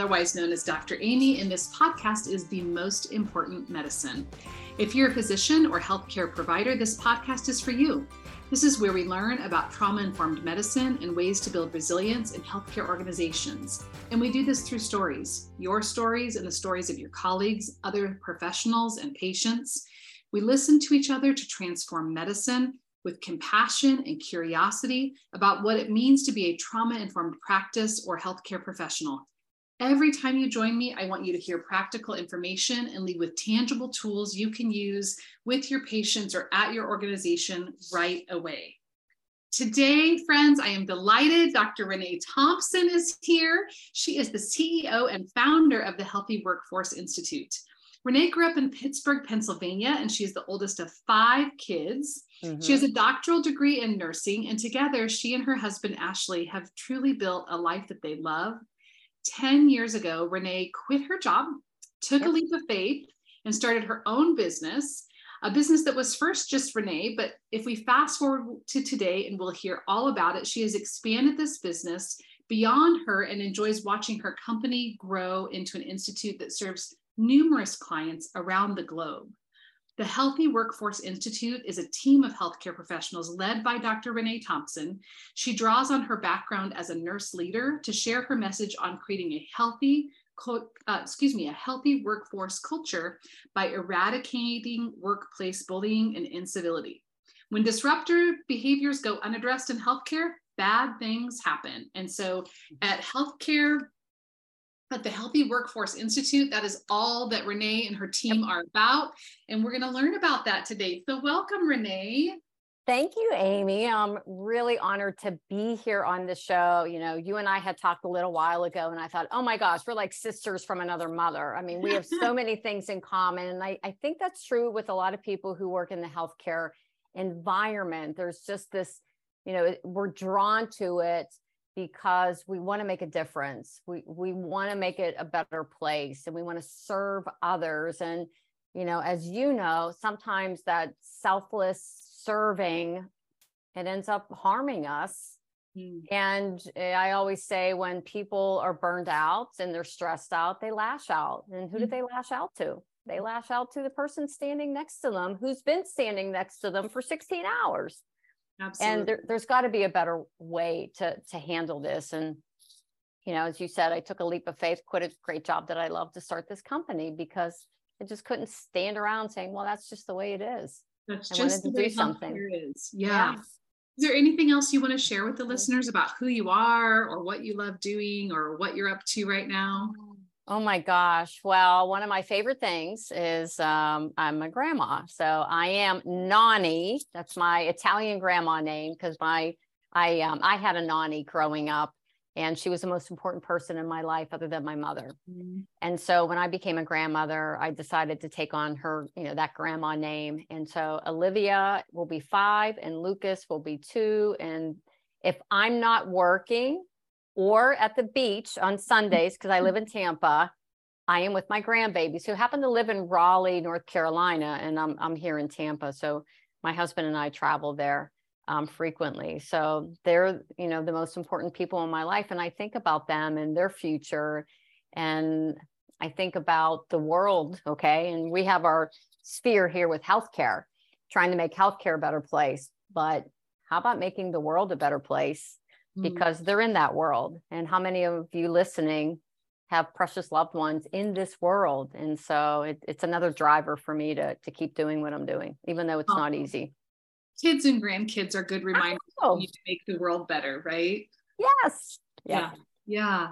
Otherwise known as Dr. Amy, and this podcast is The Most Important Medicine. If you're a physician or healthcare provider, this podcast is for you. This is where we learn about trauma informed medicine and ways to build resilience in healthcare organizations. And we do this through stories your stories and the stories of your colleagues, other professionals, and patients. We listen to each other to transform medicine with compassion and curiosity about what it means to be a trauma informed practice or healthcare professional. Every time you join me, I want you to hear practical information and leave with tangible tools you can use with your patients or at your organization right away. Today, friends, I am delighted Dr. Renee Thompson is here. She is the CEO and founder of the Healthy Workforce Institute. Renee grew up in Pittsburgh, Pennsylvania, and she is the oldest of five kids. Mm-hmm. She has a doctoral degree in nursing, and together, she and her husband, Ashley, have truly built a life that they love. 10 years ago, Renee quit her job, took yep. a leap of faith, and started her own business, a business that was first just Renee. But if we fast forward to today, and we'll hear all about it, she has expanded this business beyond her and enjoys watching her company grow into an institute that serves numerous clients around the globe. The Healthy Workforce Institute is a team of healthcare professionals led by Dr. Renee Thompson. She draws on her background as a nurse leader to share her message on creating a healthy, uh, excuse me, a healthy workforce culture by eradicating workplace bullying and incivility. When disruptor behaviors go unaddressed in healthcare, bad things happen. And so at healthcare at the Healthy Workforce Institute. That is all that Renee and her team are about. And we're going to learn about that today. So, welcome, Renee. Thank you, Amy. I'm really honored to be here on the show. You know, you and I had talked a little while ago, and I thought, oh my gosh, we're like sisters from another mother. I mean, we have so many things in common. And I, I think that's true with a lot of people who work in the healthcare environment. There's just this, you know, we're drawn to it because we want to make a difference. We we want to make it a better place and we want to serve others and you know as you know sometimes that selfless serving it ends up harming us. Mm. And I always say when people are burned out and they're stressed out, they lash out. And who mm. do they lash out to? They lash out to the person standing next to them who's been standing next to them for 16 hours. Absolutely. And there, there's got to be a better way to to handle this. And you know, as you said, I took a leap of faith, quit a great job that I love to start this company because I just couldn't stand around saying, "Well, that's just the way it is." That's I just the way do something. It is. Yeah. yeah. Is there anything else you want to share with the listeners about who you are, or what you love doing, or what you're up to right now? Oh, my gosh. Well, one of my favorite things is um, I'm a grandma. So I am Nani. That's my Italian grandma name because my I um, I had a Nani growing up and she was the most important person in my life other than my mother. Mm-hmm. And so when I became a grandmother, I decided to take on her, you know, that grandma name. And so Olivia will be 5 and Lucas will be 2 and if I'm not working, or at the beach on Sundays because I live in Tampa. I am with my grandbabies who happen to live in Raleigh, North Carolina, and I'm I'm here in Tampa. So my husband and I travel there um, frequently. So they're you know the most important people in my life, and I think about them and their future, and I think about the world. Okay, and we have our sphere here with healthcare, trying to make healthcare a better place. But how about making the world a better place? Mm. because they're in that world. And how many of you listening have precious loved ones in this world? And so it, it's another driver for me to, to keep doing what I'm doing, even though it's oh. not easy. Kids and grandkids are good reminders to make the world better, right? Yes. Yeah. Yeah.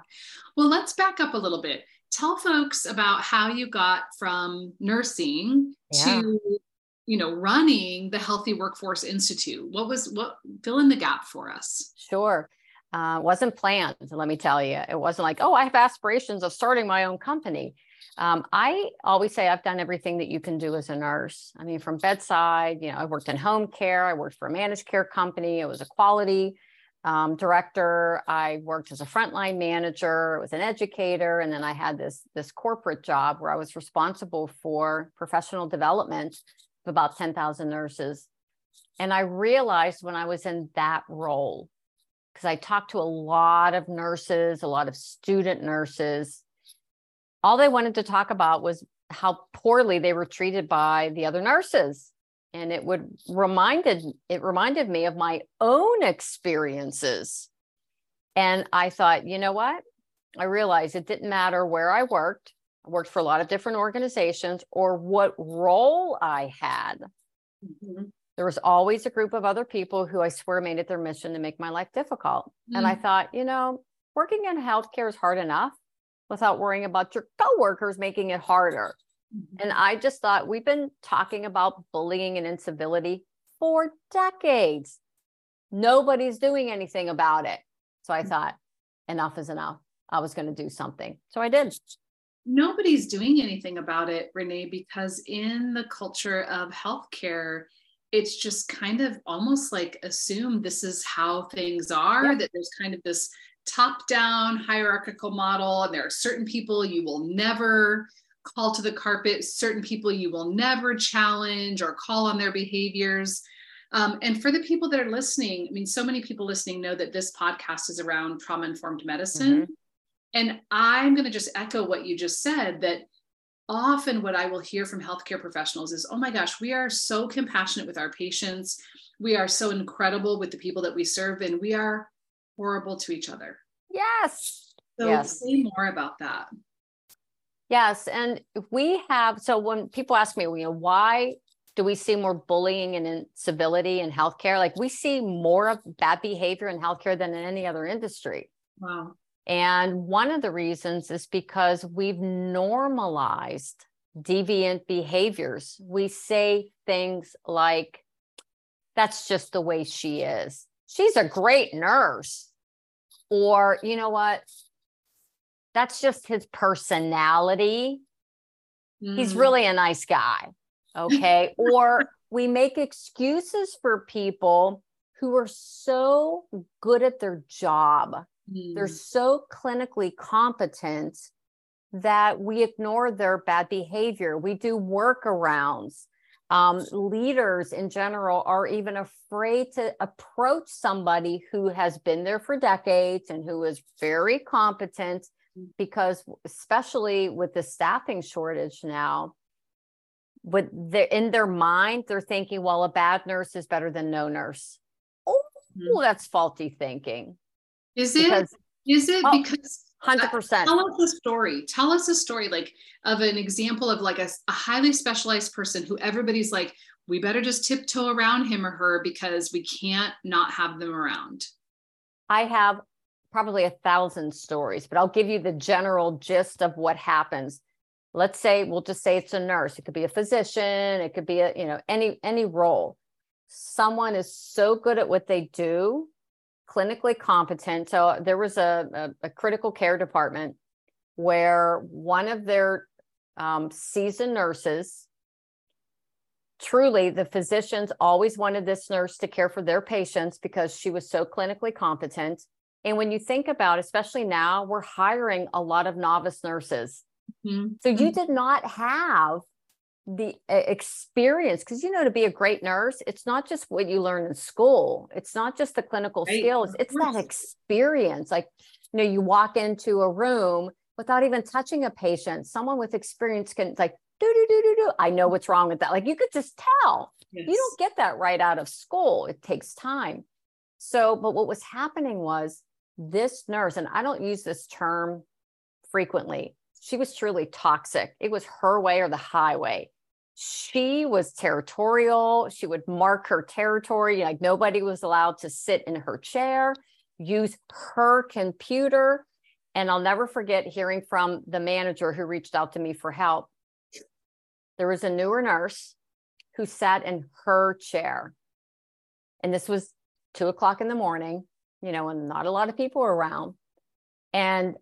Well, let's back up a little bit. Tell folks about how you got from nursing yeah. to you know running the healthy workforce institute. What was what fill in the gap for us. Sure. Uh, wasn't planned let me tell you. It wasn't like oh i have aspirations of starting my own company. Um, i always say i've done everything that you can do as a nurse. I mean from bedside you know i worked in home care i worked for a managed care company i was a quality um, director i worked as a frontline manager was an educator and then i had this this corporate job where i was responsible for professional development about 10,000 nurses. And I realized when I was in that role, because I talked to a lot of nurses, a lot of student nurses. All they wanted to talk about was how poorly they were treated by the other nurses. And it would reminded it reminded me of my own experiences. And I thought, you know what? I realized it didn't matter where I worked. Worked for a lot of different organizations or what role I had. Mm-hmm. There was always a group of other people who I swear made it their mission to make my life difficult. Mm-hmm. And I mm. thought, you know, working in healthcare is hard enough without worrying about your coworkers making it harder. Mm-hmm. And I just thought we've been talking about bullying and incivility for decades. Nobody's doing anything about it. So I mm-hmm. thought, enough is enough. I was going to do something. So I did. Nobody's doing anything about it, Renee, because in the culture of healthcare, it's just kind of almost like assume this is how things are, yeah. that there's kind of this top down hierarchical model, and there are certain people you will never call to the carpet, certain people you will never challenge or call on their behaviors. Um, and for the people that are listening, I mean, so many people listening know that this podcast is around trauma informed medicine. Mm-hmm. And I'm going to just echo what you just said that often what I will hear from healthcare professionals is, oh my gosh, we are so compassionate with our patients. We are so incredible with the people that we serve, and we are horrible to each other. Yes. So yes. say more about that. Yes. And we have, so when people ask me, you know, why do we see more bullying and incivility in healthcare? Like we see more of bad behavior in healthcare than in any other industry. Wow. And one of the reasons is because we've normalized deviant behaviors. We say things like, that's just the way she is. She's a great nurse. Or, you know what? That's just his personality. Mm. He's really a nice guy. Okay. or we make excuses for people who are so good at their job. Mm. They're so clinically competent that we ignore their bad behavior. We do workarounds. Um, leaders in general are even afraid to approach somebody who has been there for decades and who is very competent mm. because especially with the staffing shortage now with the, in their mind, they're thinking, well, a bad nurse is better than no nurse. Oh, mm-hmm. that's faulty thinking. Is it? Because, is it oh, because hundred percent? Tell us a story. Tell us a story, like of an example of like a, a highly specialized person who everybody's like, we better just tiptoe around him or her because we can't not have them around. I have probably a thousand stories, but I'll give you the general gist of what happens let's say we'll just say it's a nurse it could be a physician it could be a you know any any role someone is so good at what they do clinically competent so there was a, a, a critical care department where one of their um, seasoned nurses truly the physicians always wanted this nurse to care for their patients because she was so clinically competent and when you think about especially now we're hiring a lot of novice nurses Mm-hmm. So you mm-hmm. did not have the experience because you know to be a great nurse it's not just what you learn in school. It's not just the clinical right. skills. it's that experience. Like you know you walk into a room without even touching a patient. Someone with experience can like do do do do do. I know what's wrong with that. Like you could just tell. Yes. you don't get that right out of school. It takes time. So but what was happening was this nurse and i don't use this term frequently she was truly toxic. It was her way or the highway. She was territorial. She would mark her territory. Like nobody was allowed to sit in her chair, use her computer. And I'll never forget hearing from the manager who reached out to me for help. There was a newer nurse who sat in her chair. And this was two o'clock in the morning, you know, and not a lot of people were around. And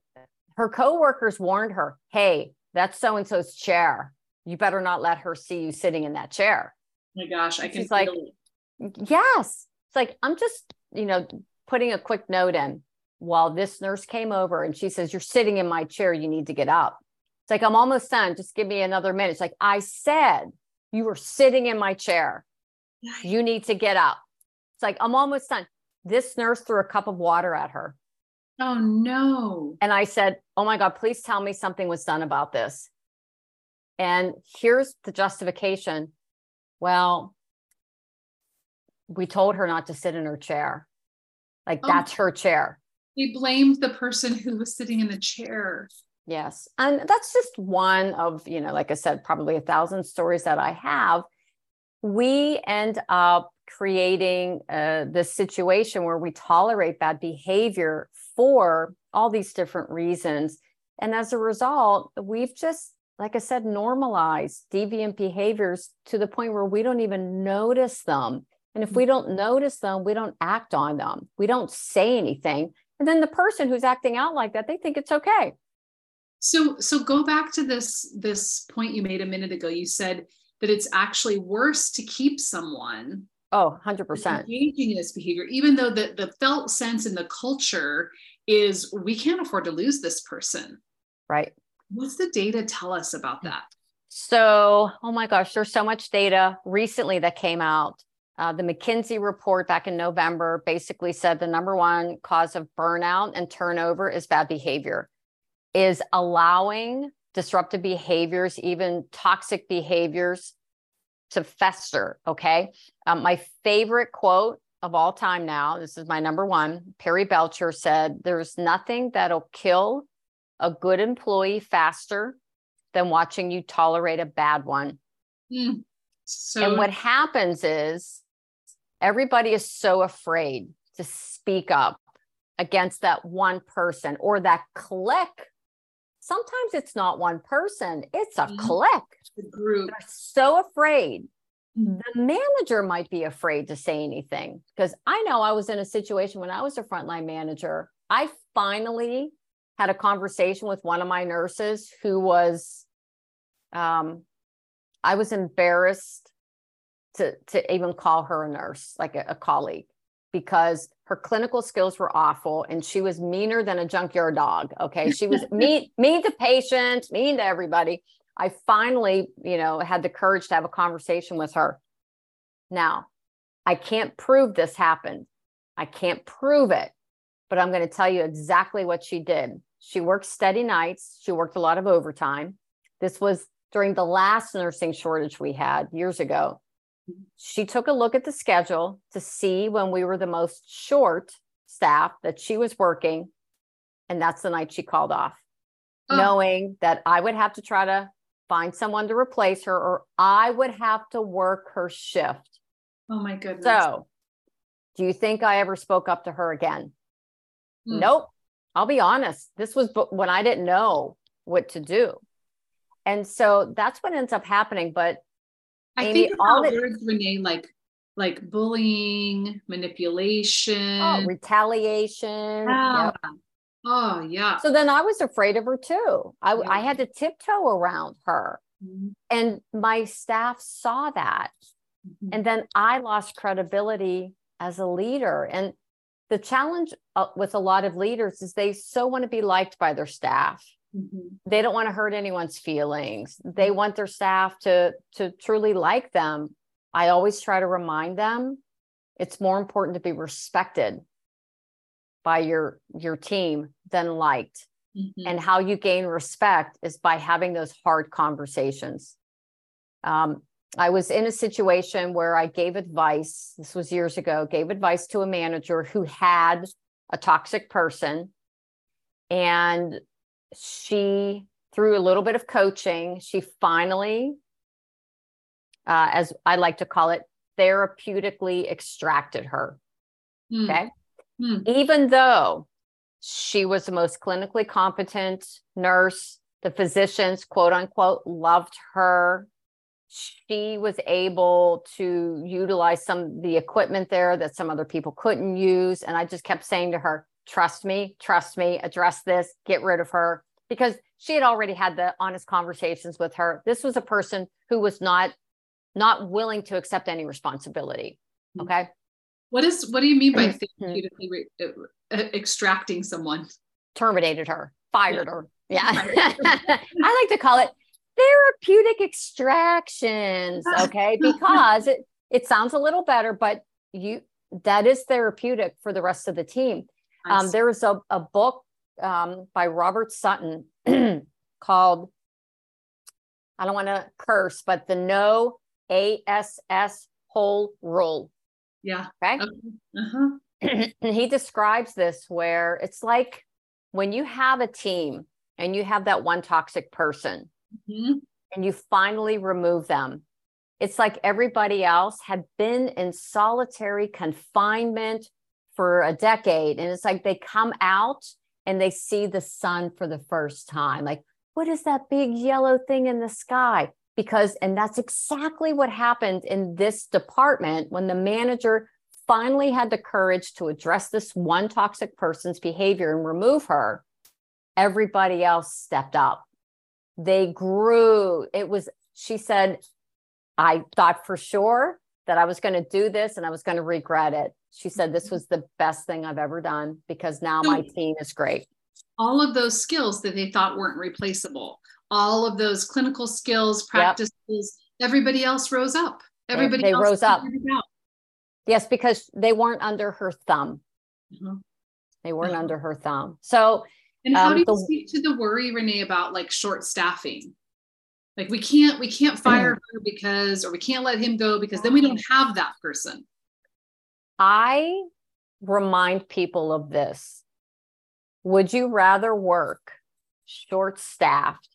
her coworkers warned her, hey, that's so and so's chair. You better not let her see you sitting in that chair. Oh my gosh, I can She's like, it. yes. It's like, I'm just, you know, putting a quick note in while this nurse came over and she says, You're sitting in my chair. You need to get up. It's like, I'm almost done. Just give me another minute. It's like, I said, You were sitting in my chair. You need to get up. It's like, I'm almost done. this nurse threw a cup of water at her. Oh no. And I said, Oh my God, please tell me something was done about this. And here's the justification. Well, we told her not to sit in her chair. Like Oh. that's her chair. We blamed the person who was sitting in the chair. Yes. And that's just one of, you know, like I said, probably a thousand stories that I have. We end up creating uh, this situation where we tolerate bad behavior for all these different reasons. And as a result, we've just, like I said, normalize deviant behaviors to the point where we don't even notice them. And if we mm-hmm. don't notice them, we don't act on them. We don't say anything. And then the person who's acting out like that, they think it's okay. So so go back to this this point you made a minute ago. You said that it's actually worse to keep someone Oh, 100%. engaging in this behavior, even though the, the felt sense in the culture is we can't afford to lose this person. Right. What's the data tell us about that? So, oh my gosh, there's so much data recently that came out. Uh, the McKinsey report back in November basically said the number one cause of burnout and turnover is bad behavior, is allowing disruptive behaviors, even toxic behaviors to fester. Okay. Um, my favorite quote of all time now, this is my number one. Perry Belcher said, There's nothing that'll kill a good employee faster than watching you tolerate a bad one. Hmm. So and what happens is everybody is so afraid to speak up against that one person or that clique. Sometimes it's not one person, it's a Mhm. clique. the group. They're so afraid. Mhm. The manager might be afraid to say anything because I know I was in a situation when I was a frontline manager. I finally had a conversation with one of my nurses who was, um, I was embarrassed to to even call her a nurse, like a, a colleague, because her clinical skills were awful and she was meaner than a junkyard dog. Okay, she was mean mean to patients, mean to everybody. I finally, you know, had the courage to have a conversation with her. Now, I can't prove this happened. I can't prove it, but I'm going to tell you exactly what she did. She worked steady nights. She worked a lot of overtime. This was during the last nursing shortage we had years ago. She took a look at the schedule to see when we were the most short staff that she was working. And that's the night she called off, Oh. knowing that I would have to try to find someone to replace her or I would have to work her shift. Oh my goodness. So, do you think I ever spoke up to her again? Hmm. Nope. I'll be honest. This was when I didn't know what to do. And so that's what ends up happening. But I Amy, think all it- words, Renee, like like bullying, manipulation. oh, retaliation. yeah. Yep. Oh yeah. So then I was afraid of her too. I, Yeah. I had to tiptoe around her. Mhm. And my staff saw that. Mhm. And then I lost credibility as a leader. And the challenge uh, with a lot of leaders is they so want to be liked by their staff. Mhm. They don't want to hurt anyone's feelings. They want their staff to to truly like them. I always try to remind them it's more important to be respected by your your team than liked Mhm. and how you gain respect is by having those hard conversations. Um, I was in a situation where I gave advice, this was years ago, gave advice to a manager who had a toxic person. And she, through a little bit of coaching, she finally, uh, as I like to call it, therapeutically extracted her. Hmm. Okay. Hmm. Even though she was the most clinically competent nurse, the physicians, quote unquote, loved her. She was able to utilize some of the equipment there that some other people couldn't use. And I just kept saying to her, trust me, trust me, address this, get rid of her. Because she had already had the honest conversations with her. This was a person who was not not willing to accept any responsibility. Okay. What is what do you mean by therapeutically uh, uh, extracting someone? terminated her, fired Yeah. her. Yeah. I like to call it therapeutic extractions. Okay. Because it, it sounds a little better, but you that is therapeutic for the rest of the team. Um, there was a, a book um, by Robert Sutton called, I don't want to curse, but the No ASS Whole Rule. Yeah. Okay. Uh-huh. and he describes this where it's like when you have a team and you have that one toxic person mm-hmm. and you finally remove them, it's like everybody else had been in solitary confinement for a decade. And it's like they come out and they see the sun for the first time. Like, what is that big yellow thing in the sky? Because, and that's exactly what happened in this department when the manager finally had the courage to address this one toxic person's behavior and remove her. Everybody else stepped up. They grew. It was, she said, I thought for sure that I was going to do this and I was going to regret it. She said this was the best thing I've ever done because now my team is great. All of those skills that they thought weren't replaceable, all of those clinical skills, practices, yep. everybody else rose up. Everybody they, they rose up. Yes, because they weren't under her thumb. Mm-hmm. They weren't mm-hmm. under her thumb. So, and how um, do you the, speak to the worry, Renee, about like short staffing? like we can't we can't fire mm. her because or we can't let him go because then we don't have that person i remind people of this would you rather work short staffed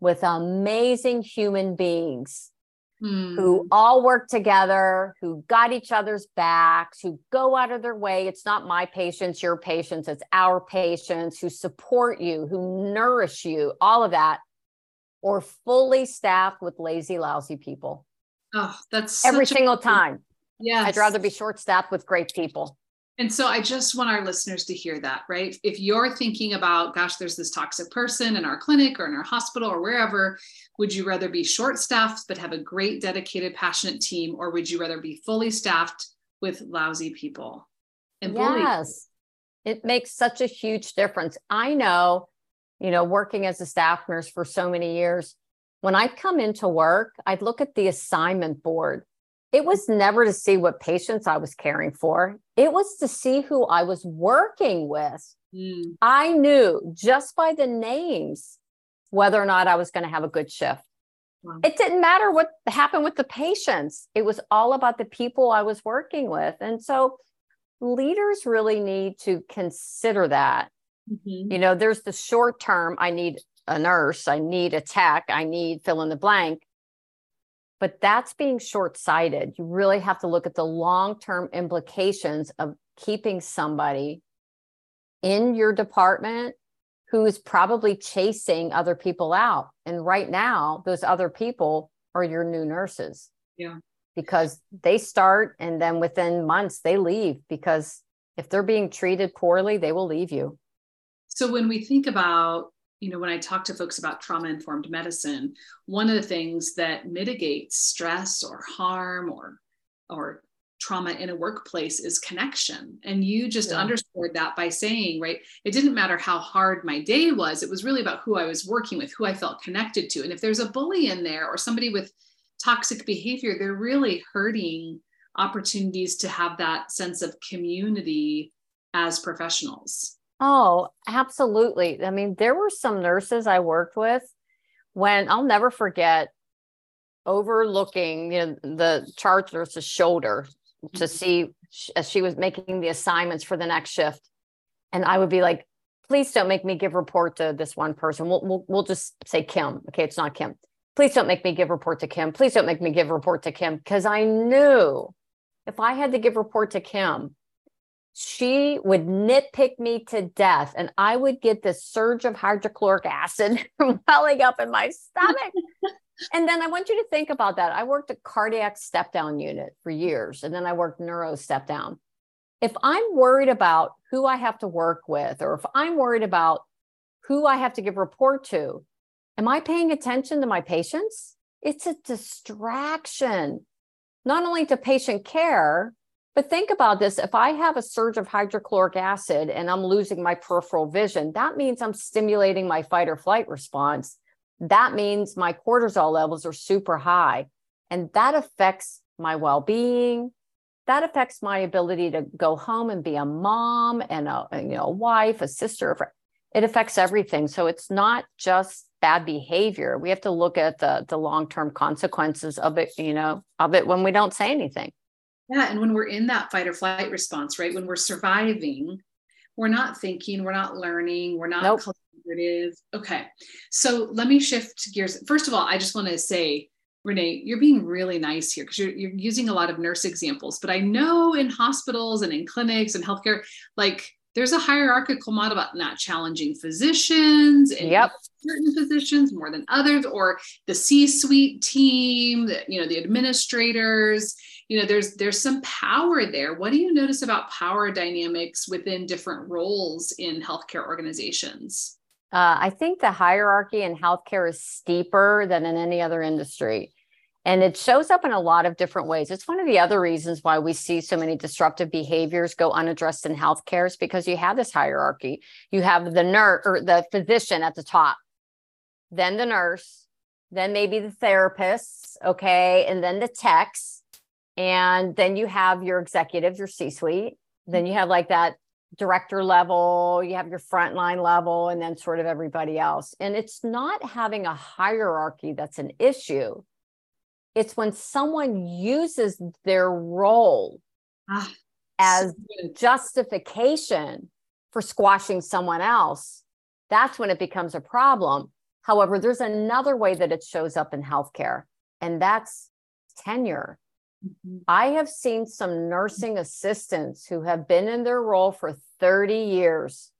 with amazing human beings mm. who all work together who got each other's backs who go out of their way it's not my patients your patients it's our patients who support you who nourish you all of that or fully staffed with lazy, lousy people. Oh, that's every single a- time. Yeah. I'd rather be short staffed with great people. And so I just want our listeners to hear that, right? If you're thinking about, gosh, there's this toxic person in our clinic or in our hospital or wherever, would you rather be short staffed but have a great, dedicated, passionate team, or would you rather be fully staffed with lousy people? And yes, it makes such a huge difference. I know you know, working as a staff nurse for so many years, when I'd come into work, I'd look at the assignment board. It was never to see what patients I was caring for, it was to see who I was working with. Mm. I knew just by the names whether or not I was going to have a good shift. Wow. It didn't matter what happened with the patients, it was all about the people I was working with. And so leaders really need to consider that Mm-hmm. You know, there's the short term, I need a nurse, I need a tech, I need fill in the blank. But that's being short sighted. You really have to look at the long term implications of keeping somebody in your department who is probably chasing other people out. And right now, those other people are your new nurses. Yeah. Because they start and then within months they leave because if they're being treated poorly, they will leave you. So when we think about, you know, when I talk to folks about trauma informed medicine, one of the things that mitigates stress or harm or or trauma in a workplace is connection. And you just yeah. underscored that by saying, right, it didn't matter how hard my day was, it was really about who I was working with, who I felt connected to. And if there's a bully in there or somebody with toxic behavior, they're really hurting opportunities to have that sense of community as professionals. Oh, absolutely. I mean, there were some nurses I worked with when I'll never forget overlooking you know, the charge nurse's shoulder to mm-hmm. see as she was making the assignments for the next shift. And I would be like, please don't make me give report to this one person. We'll, we'll, we'll just say Kim. Okay, it's not Kim. Please don't make me give report to Kim. Please don't make me give report to Kim. Because I knew if I had to give report to Kim, she would nitpick me to death and I would get this surge of hydrochloric acid welling up in my stomach. and then I want you to think about that. I worked a cardiac step down unit for years and then I worked neuro step down. If I'm worried about who I have to work with or if I'm worried about who I have to give report to, am I paying attention to my patients? It's a distraction, not only to patient care, but think about this if I have a surge of hydrochloric acid and I'm losing my peripheral vision, that means I'm stimulating my fight or flight response. That means my cortisol levels are super high. And that affects my well being. that affects my ability to go home and be a mom and a you know a wife a sister it affects everything so it's not just bad behavior we have to look at the the long-term consequences of it you know of it when we don't say anything yeah and when we're in that fight or flight response right when we're surviving we're not thinking we're not learning we're not nope. collaborative. Okay. So let me shift gears. First of all i just want to say Renee, you're being really nice here because you're, you're using a lot of nurse examples, but I know in hospitals and in clinics and healthcare, like there's a hierarchical model about not challenging physicians and yep. certain physicians more than others, or the C-suite team, the, you know, the administrators, you know, there's there's some power there. What do you notice about power dynamics within different roles in healthcare organizations? Uh, I think the hierarchy in healthcare is steeper than in any other industry. And it shows up in a lot of different ways. It's one of the other reasons why we see so many disruptive behaviors go unaddressed in healthcare is because you have this hierarchy. You have the nurse or the physician at the top, then the nurse, then maybe the therapists, okay, and then the techs, and then you have your executives, your C-suite. Then you have like that director level, you have your frontline level, and then sort of everybody else. And it's not having a hierarchy that's an issue. It's when someone uses their role ah, as so justification for squashing someone else. That's when it becomes a problem. However, there's another way that it shows up in healthcare, and that's tenure. Mm-hmm. I have seen some nursing assistants who have been in their role for 30 years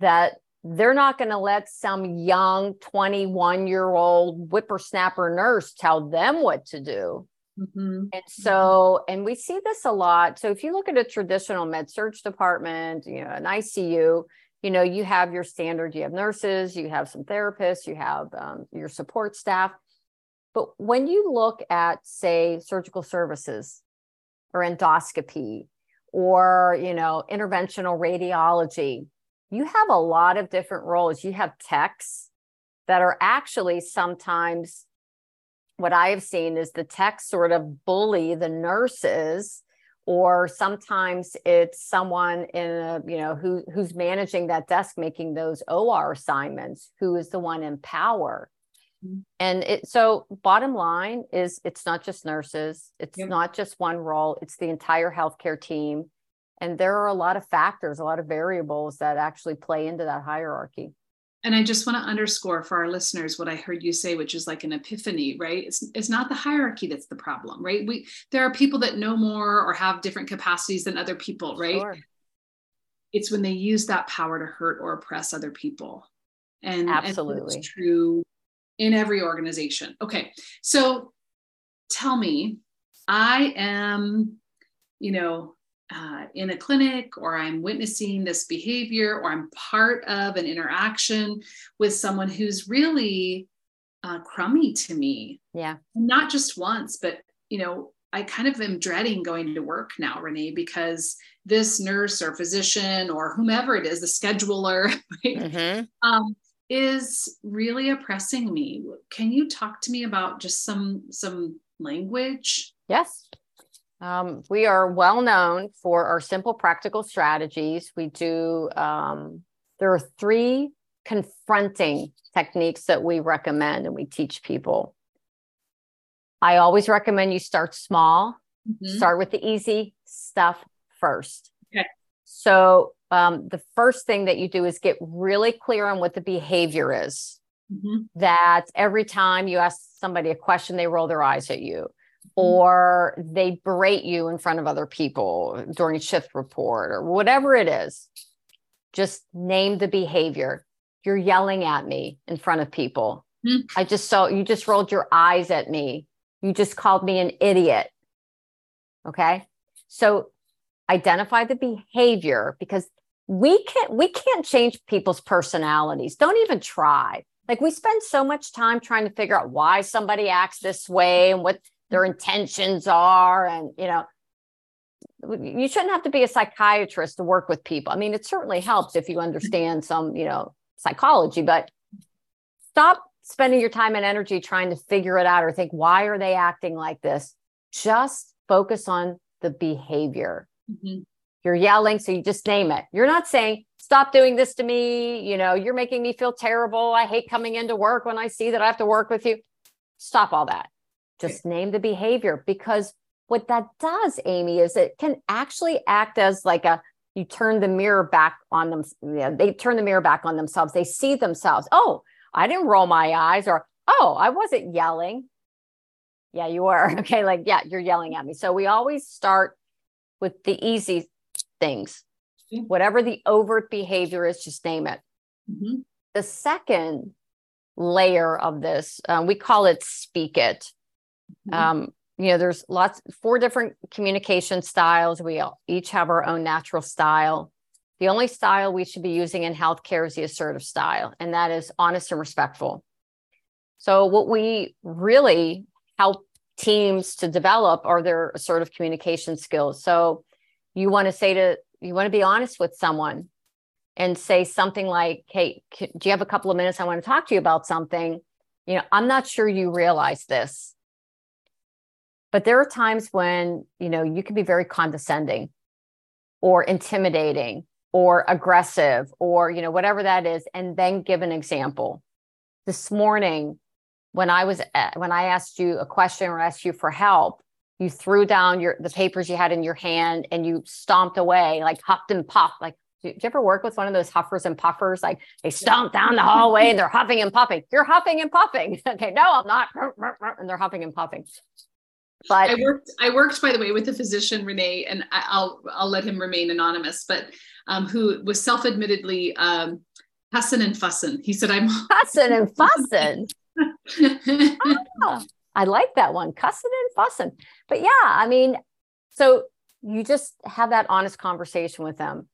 that they're not going to let some young 21 year old whippersnapper nurse tell them what to do. Mm-hmm. And so, and we see this a lot. So, if you look at a traditional med surg department, you know, an ICU, you know, you have your standard, you have nurses, you have some therapists, you have um, your support staff. But when you look at, say, surgical services or endoscopy or, you know, interventional radiology, you have a lot of different roles. You have techs that are actually sometimes what I have seen is the techs sort of bully the nurses or sometimes it's someone in a you know who who's managing that desk making those OR assignments who is the one in power and it so bottom line is it's not just nurses, it's yep. not just one role, it's the entire healthcare team. And there are a lot of factors, a lot of variables that actually play into that hierarchy. And I just want to underscore for our listeners what I heard you say, which is like an epiphany, right? It's it's not the hierarchy that's the problem, right? We there are people that know more or have different capacities than other people, right? Sure. It's when they use that power to hurt or oppress other people. And absolutely and true in every organization. Okay. So tell me, I am, you know, uh, in a clinic or I'm witnessing this behavior or I'm part of an interaction with someone who's really uh, crummy to me. Yeah. Not just once, but, you know, I kind of am dreading going to work now, Renee, because this nurse or physician or whomever it is, the scheduler, right? mm-hmm. um, is really oppressing me. Can you talk to me about just some some language? Yes. Um, we are well known for our simple practical strategies. We do, um, there are three confronting techniques that we recommend and we teach people. I always recommend you start small, mm-hmm. start with the easy stuff first. Okay. So um, the first thing that you do is get really clear on what the behavior is. Mm-hmm. That every time you ask somebody a question, they roll their eyes at you, mm-hmm. or they berate you in front of other people during shift report, or whatever it is. Just name the behavior. You're yelling at me in front of people. Mm-hmm. I just saw you just rolled your eyes at me. You just called me an idiot. Okay. So identify the behavior because we can't we can't change people's personalities. Don't even try. Like we spend so much time trying to figure out why somebody acts this way and what their intentions are and you know you shouldn't have to be a psychiatrist to work with people. I mean it certainly helps if you understand some you know psychology but stop spending your time and energy trying to figure it out or think why are they acting like this? Just focus on the behavior. Mm-hmm. You're yelling, so you just name it. You're not saying, stop doing this to me. You know, you're making me feel terrible. I hate coming into work when I see that I have to work with you. Stop all that. Just name the behavior because what that does, Amy, is it can actually act as like a you turn the mirror back on them. Yeah, they turn the mirror back on themselves. They see themselves. Oh, I didn't roll my eyes, or oh, I wasn't yelling. Yeah, you were. Okay, like yeah, you're yelling at me. So we always start with the easy things. Whatever the overt behavior is, just name it. Mm-hmm. The second layer of this, uh, we call it speak it. Mm-hmm. Um, you know, there's lots, four different communication styles. We all, each have our own natural style. The only style we should be using in healthcare is the assertive style, and that is honest and respectful. So, what we really help teams to develop are their assertive communication skills. So, you want to say to you want to be honest with someone and say something like hey do you have a couple of minutes? I want to talk to you about something. You know i'm not sure you realize this. But there are times when you know you can be very condescending or intimidating or aggressive or you know whatever that is and then give an example. This morning when i was eh, when i asked you a question or asked you for help you threw down your the papers you had in your hand and you stomped away like huffed and puffed like do you ever work with one of those huffers and puffers? Like they stomp down the hallway and they're huffing and puffing. You're huffing and puffing. Okay no i'm not. And they're huffing and puffing. But i worked i worked by the way with a physician renee and i'll i'll let him remain anonymous but um, who was self-admittedly um, and fussing. He said i'm cussing and fussing? Oh. I like that one, cussing and fussing. But yeah, I mean, so you just have that honest conversation with them.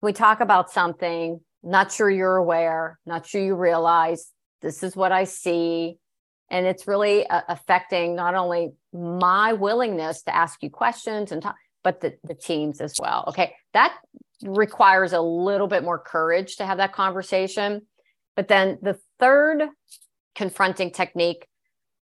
We talk about something, not sure you're aware, not sure you realize this is what I see. And it's really uh, affecting not only my willingness to ask you questions and talk, but the, the teams as well. Okay. That requires a little bit more courage to have that conversation. But then the third confronting technique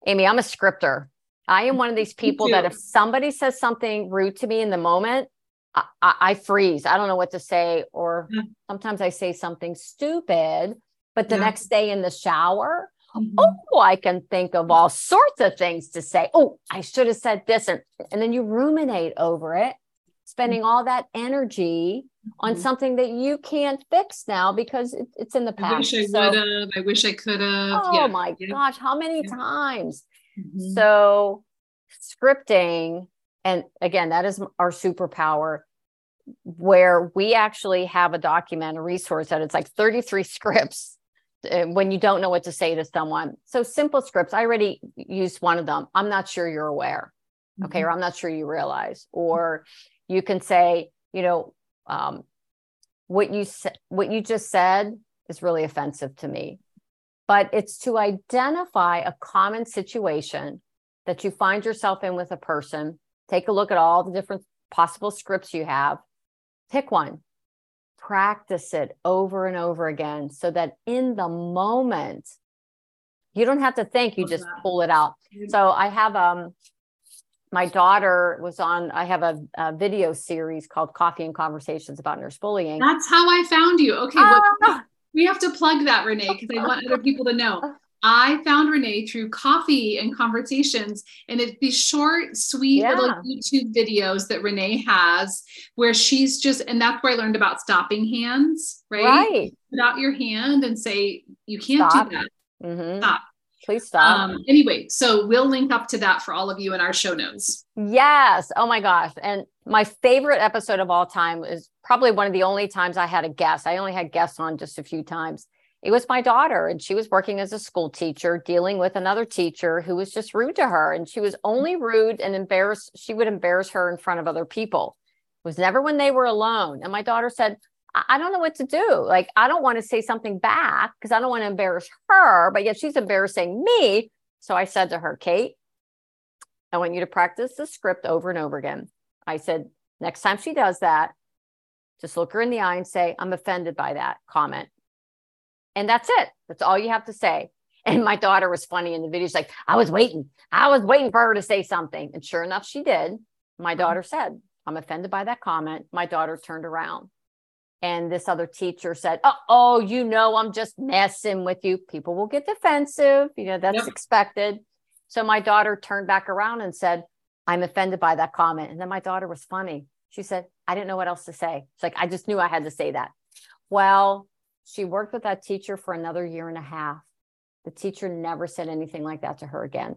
Amy, I'm a scripter. I am one of these people that if somebody says something rude to me in the moment, I, I, I freeze. I don't know what to say. Or yeah. sometimes I say something stupid, but the yeah. next day in the shower, mm-hmm. oh, I can think of all sorts of things to say. Oh, I should have said this. And, and then you ruminate over it, spending mm-hmm. all that energy on mm-hmm. something that you can't fix now because it, it's in the past. I wish I so, would have. I wish I could have. Oh yeah. my yeah. gosh, how many yeah. times? Mm-hmm. So scripting, and again, that is our superpower where we actually have a document, a resource that it's like 33 scripts uh, when you don't know what to say to someone. So simple scripts. I already used one of them. I'm not sure you're aware. Okay. Mm-hmm. Or I'm not sure you realize. Or you can say, you know, um, what you said, what you just said is really offensive to me. But it's to identify a common situation that you find yourself in with a person. Take a look at all the different possible scripts you have. Pick one, practice it over and over again so that in the moment, you don't have to think, you just pull it out. So I have um my daughter was on i have a, a, video series called coffee and conversations about nurse bullying that's how i found you okay well, ah! we have to plug that renee because i want other people to know i found renee through coffee and conversations and it's these short sweet yeah. little youtube videos that renee has where she's just and that's where i learned about stopping hands right, right. put out your hand and say you can't Stop. do that mm-hmm. Stop Please stop. Um, anyway, so we'll link up to that for all of you in our show notes. Yes. Oh my gosh. And my favorite episode of all time is probably one of the only times I had a guest. I only had guests on just a few times. It was my daughter, and she was working as a school teacher, dealing with another teacher who was just rude to her. And she was only rude and embarrassed. She would embarrass her in front of other people. It was never when they were alone. And my daughter said, I don't know what to do. Like, I don't want to say something back because I don't want to embarrass her, but yet she's embarrassing me. So I said to her, Kate, I want you to practice the script over and over again. I said, next time she does that, just look her in the eye and say, I'm offended by that comment. And that's it. That's all you have to say. And my daughter was funny in the video. She's like, I was waiting. I was waiting for her to say something. And sure enough, she did. My mm-hmm. daughter said, I'm offended by that comment. My daughter turned around and this other teacher said, oh, oh, you know, I'm just messing with you. People will get defensive. You know, that's yep. expected. So my daughter turned back around and said, I'm offended by that comment. And then my daughter was funny. She said, I didn't know what else to say. It's like, I just knew I had to say that. Well, she worked with that teacher for another year and a half. The teacher never said anything like that to her again.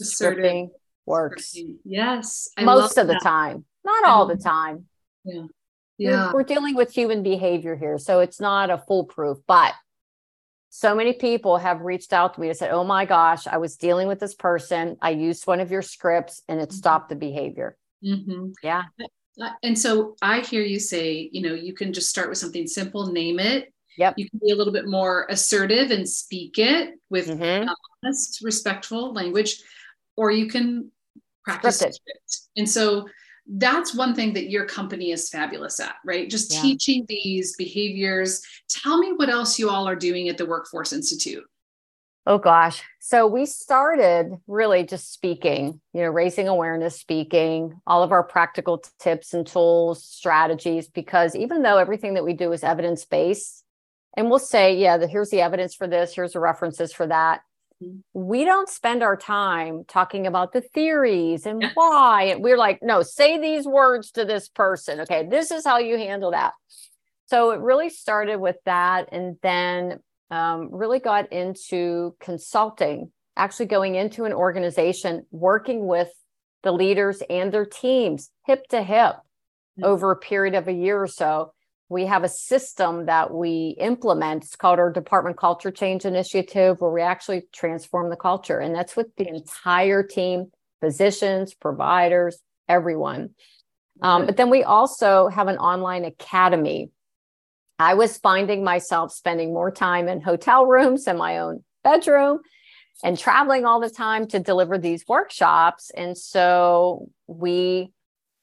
Scripting works. Yes. I Most of the time, not all the time. Yeah. Yeah. We're, we're dealing with human behavior here. So it's not a foolproof, but so many people have reached out to me and said, Oh my gosh, I was dealing with this person. I used one of your scripts and it mm-hmm. stopped the behavior. Mm-hmm. Yeah. Uh, and so I hear you say, you know, you can just start with something simple, name it. Yep. You can be a little bit more assertive and speak it with mm-hmm. honest, respectful language, or you can practice it. And so that's one thing that your company is fabulous at, right? Just yeah. teaching these behaviors. Tell me what else you all are doing at the Workforce Institute. Oh gosh. So we started really just speaking, you know, raising awareness, speaking, all of our practical tips and tools, strategies, because even though everything that we do is evidence based, and we'll say, yeah, the, here's the evidence for this, here's the references for that we don't spend our time talking about the theories and why. And we're like, no, say these words to this person. Okay, this is how you handle that. So it really started with that. And then um, really got into consulting, actually going into an organization, working with the leaders and their teams hip to hip mm-hmm. over a period of a year or so we have a system that we implement. It's called our Department Culture Change Initiative, where we actually transform the culture. And that's with the entire team, physicians, providers, everyone. Um, but then we also have an online academy. I was finding myself spending more time in hotel rooms in my own bedroom and traveling all the time to deliver these workshops. And so we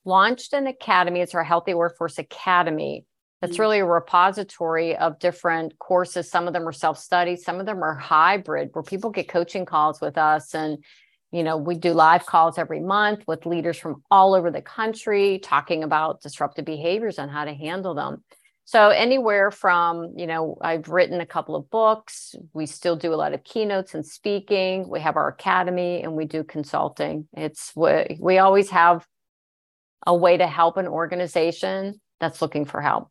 launched an academy. It's our Healthy Workforce Academy it's mm-hmm. really a repository of different courses. Some of them are self study, some of them are hybrid, where people get coaching calls with us. And, you know, we do live calls every month with leaders from all over the country talking about disruptive behaviors and how to handle them. So, anywhere from, you know, I've written a couple of books. We still do a lot of keynotes and speaking. We have our academy and we do consulting. It's we, we always have a way to help an organization that's looking for help.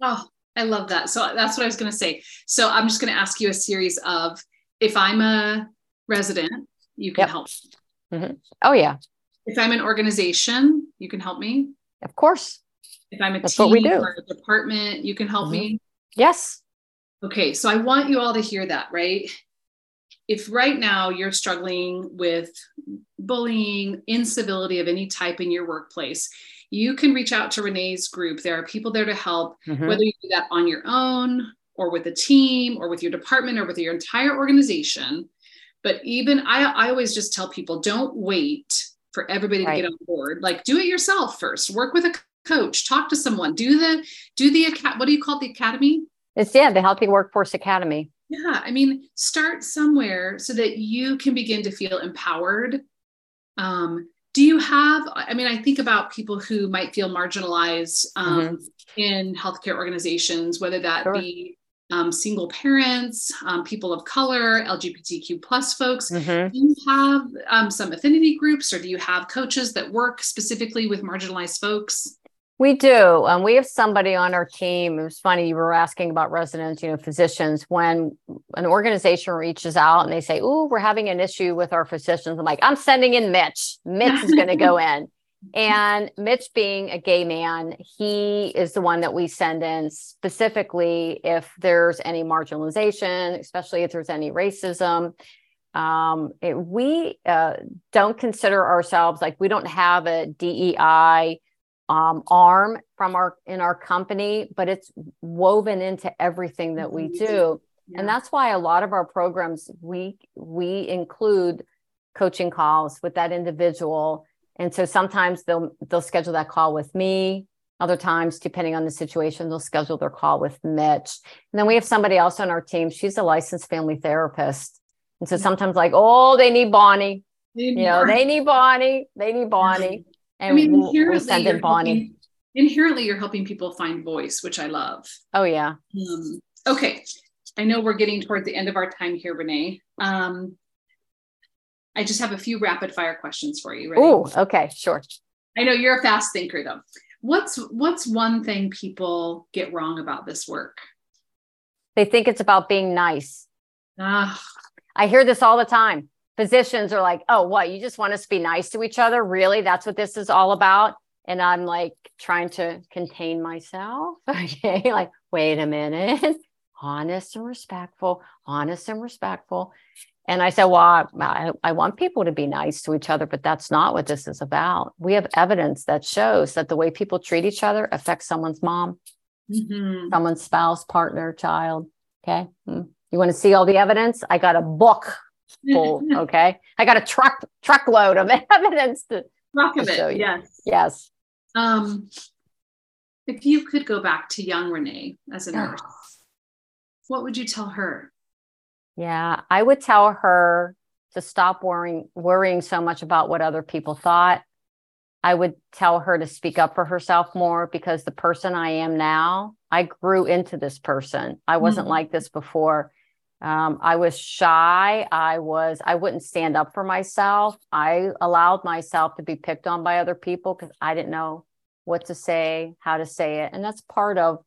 Oh, I love that. So that's what I was going to say. So I'm just going to ask you a series of if I'm a resident, you can yep. help. Mm-hmm. Oh, yeah. If I'm an organization, you can help me. Of course. If I'm a that's team what we do. or a department, you can help mm-hmm. me. Yes. Okay. So I want you all to hear that, right? If right now you're struggling with bullying, incivility of any type in your workplace, you can reach out to Renee's group. There are people there to help, mm-hmm. whether you do that on your own or with a team or with your department or with your entire organization. But even I, I always just tell people don't wait for everybody right. to get on board. Like do it yourself first. Work with a coach, talk to someone, do the do the what do you call it, the academy? It's yeah, the Healthy Workforce Academy. Yeah, I mean, start somewhere so that you can begin to feel empowered um, do you have i mean i think about people who might feel marginalized um, mm-hmm. in healthcare organizations whether that sure. be um, single parents um, people of color lgbtq plus folks mm-hmm. do you have um, some affinity groups or do you have coaches that work specifically with marginalized folks we do. Um, we have somebody on our team. It was funny you were asking about residents, you know, physicians. When an organization reaches out and they say, "Oh, we're having an issue with our physicians," I'm like, "I'm sending in Mitch. Mitch is going to go in." And Mitch, being a gay man, he is the one that we send in specifically if there's any marginalization, especially if there's any racism. Um, it, we uh, don't consider ourselves like we don't have a DEI um, arm from our in our company, but it's woven into everything that we mm-hmm. do. Yeah. And that's why a lot of our programs we we include coaching calls with that individual. And so sometimes they'll they'll schedule that call with me. Other times, depending on the situation, they'll schedule their call with Mitch. And then we have somebody else on our team. She's a licensed family therapist. And so sometimes like, oh, they need Bonnie. you know, they need Bonnie. They need Bonnie. And I mean, we'll, we'll send in Bonnie. Helping, inherently, you're helping people find voice, which I love. Oh yeah. Um, okay. I know we're getting toward the end of our time here, Renee. Um, I just have a few rapid fire questions for you. Oh, okay, sure. I know you're a fast thinker though. What's what's one thing people get wrong about this work? They think it's about being nice. Ah. I hear this all the time. Physicians are like, "Oh, what? You just want us to be nice to each other? Really? That's what this is all about?" And I'm like trying to contain myself. Okay, like, wait a minute. Honest and respectful, honest and respectful. And I said, Well, I, I, want people to be nice to each other, but that's not what this is about. We have evidence that shows that the way people treat each other affects someone's mom, mm-hmm. someone's spouse, partner, child. Okay. Hmm. You want to see all the evidence? I got a book full. okay. I got a truck truckload of evidence to, Truck of it. Yes. Yes. Um, if you could go back to young Renee as a nurse, what would you tell her? Yeah, I would tell her to stop worrying worrying so much about what other people thought. I would tell her to speak up for herself more because the person I am now, I grew into this person. I wasn't mm-hmm. like this before. Um, I was shy. I was, I wouldn't stand up for myself. I allowed myself to be picked on by other people because I didn't know what to say, how to say it. And that's part of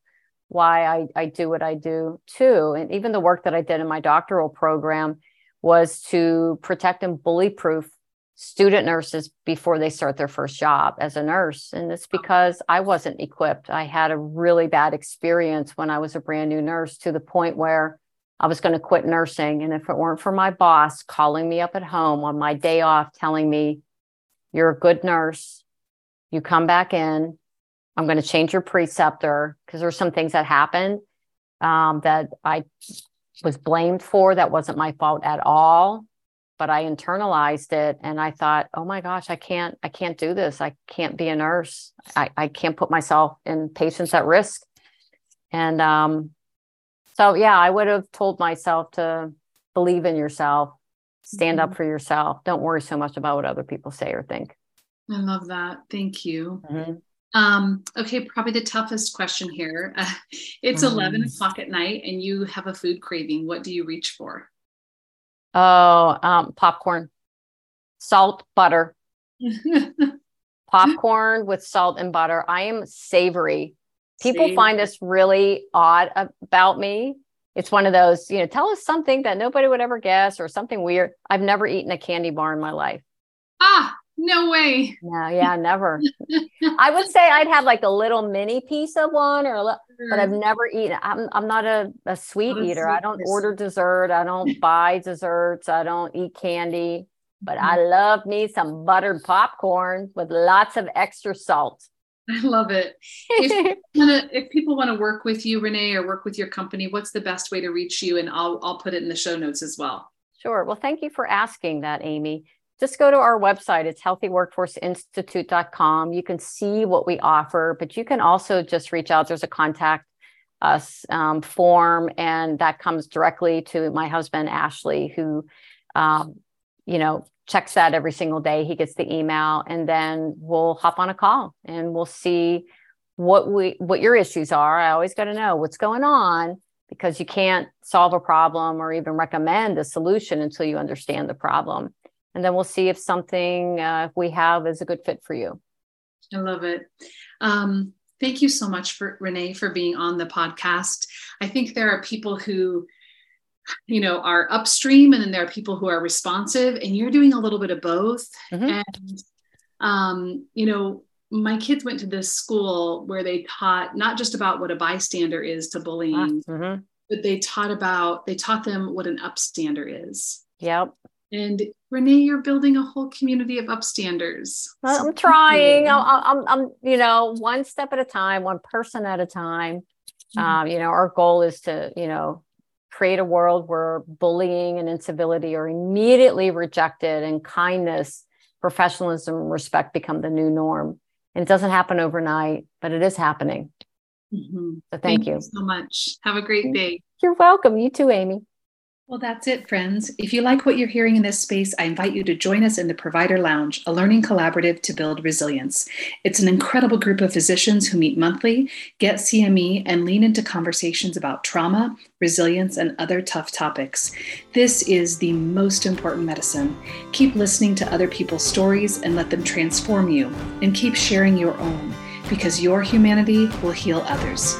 why I, I do what I do too. And even the work that I did in my doctoral program was to protect and bully proof student nurses before they start their first job as a nurse. And it's because I wasn't equipped. I had a really bad experience when I was a brand new nurse to the point where I was going to quit nursing. And if it weren't for my boss calling me up at home on my day off, telling me, You're a good nurse, you come back in, I'm going to change your preceptor because there's some things that happened um, that I was blamed for that wasn't my fault at all but i internalized it and i thought oh my gosh i can't i can't do this. I can't be a nurse. I, I can't put myself and patients at risk. And um, so yeah i would have told myself to believe in yourself stand mm-hmm. up for yourself don't worry so much about what other people say or think i love that thank you mm-hmm. Um, okay, probably the toughest question here. Uh, it's mm. 11 o'clock at night and you have a food craving. What do you reach for? Oh, um, popcorn, salt, butter. popcorn with salt and butter. I am savory. People savory. find this really odd about me. It's one of those, you know, tell us something that nobody would ever guess or something weird. I've never eaten a candy bar in my life. Ah, no way. No, yeah, never. I would say I'd have like a little mini piece of one or a little, but I've mm. never eaten. I'm I'm not a, a sweet not eater. I don't order dessert. I don't buy desserts. I don't eat candy. But I mm-hmm. love me some buttered popcorn with lots of extra salt. I love it. If, wanna, if people want to work with you, Renee, or work with your company, what's the best way to reach you? And I'll I'll put it in the show notes as well. Sure. Well, thank you for asking that, Amy just go to our website. It's healthyworkforceinstitute.com. You can see what we offer, but you can also just reach out. There's a contact us um, form, and that comes directly to my husband, Ashley, who, um, you know, checks that every single day. He gets the email, and then we'll hop on a call and we'll see what we what your issues are. I always got to know what's going on because you can't solve a problem or even recommend a solution until you understand the problem and then we'll see if something uh, we have is a good fit for you. I love it. Um, thank you so much for Renee for being on the podcast. I think there are people who, you know, are upstream, and then there are people who are responsive, and you're doing a little bit of both. Mm-hmm. And um, you know, my kids went to this school where they taught not just about what a bystander is to bullying, ah, mm-hmm. but they taught about they taught them what an upstander is. Yep. And Renee, you're building a whole community of upstanders. I'm trying. I'm, I'm, I'm, you know, one step at a time, one person at a time. Mm-hmm. Um, you know, our goal is to, you know, create a world where bullying and incivility are immediately rejected and kindness, professionalism, and respect become the new norm. And it doesn't happen overnight, but it is happening. Mm-hmm. So thank, thank you. you so much. Have a great day. You're welcome. You too, Amy. Well, that's it, friends. If you like what you're hearing in this space, I invite you to join us in the Provider Lounge, a learning collaborative to build resilience. It's an incredible group of physicians who meet monthly, get CME, and lean into conversations about trauma, resilience, and other tough topics. This is the most important medicine. Keep listening to other people's stories and let them transform you, and keep sharing your own because your humanity will heal others.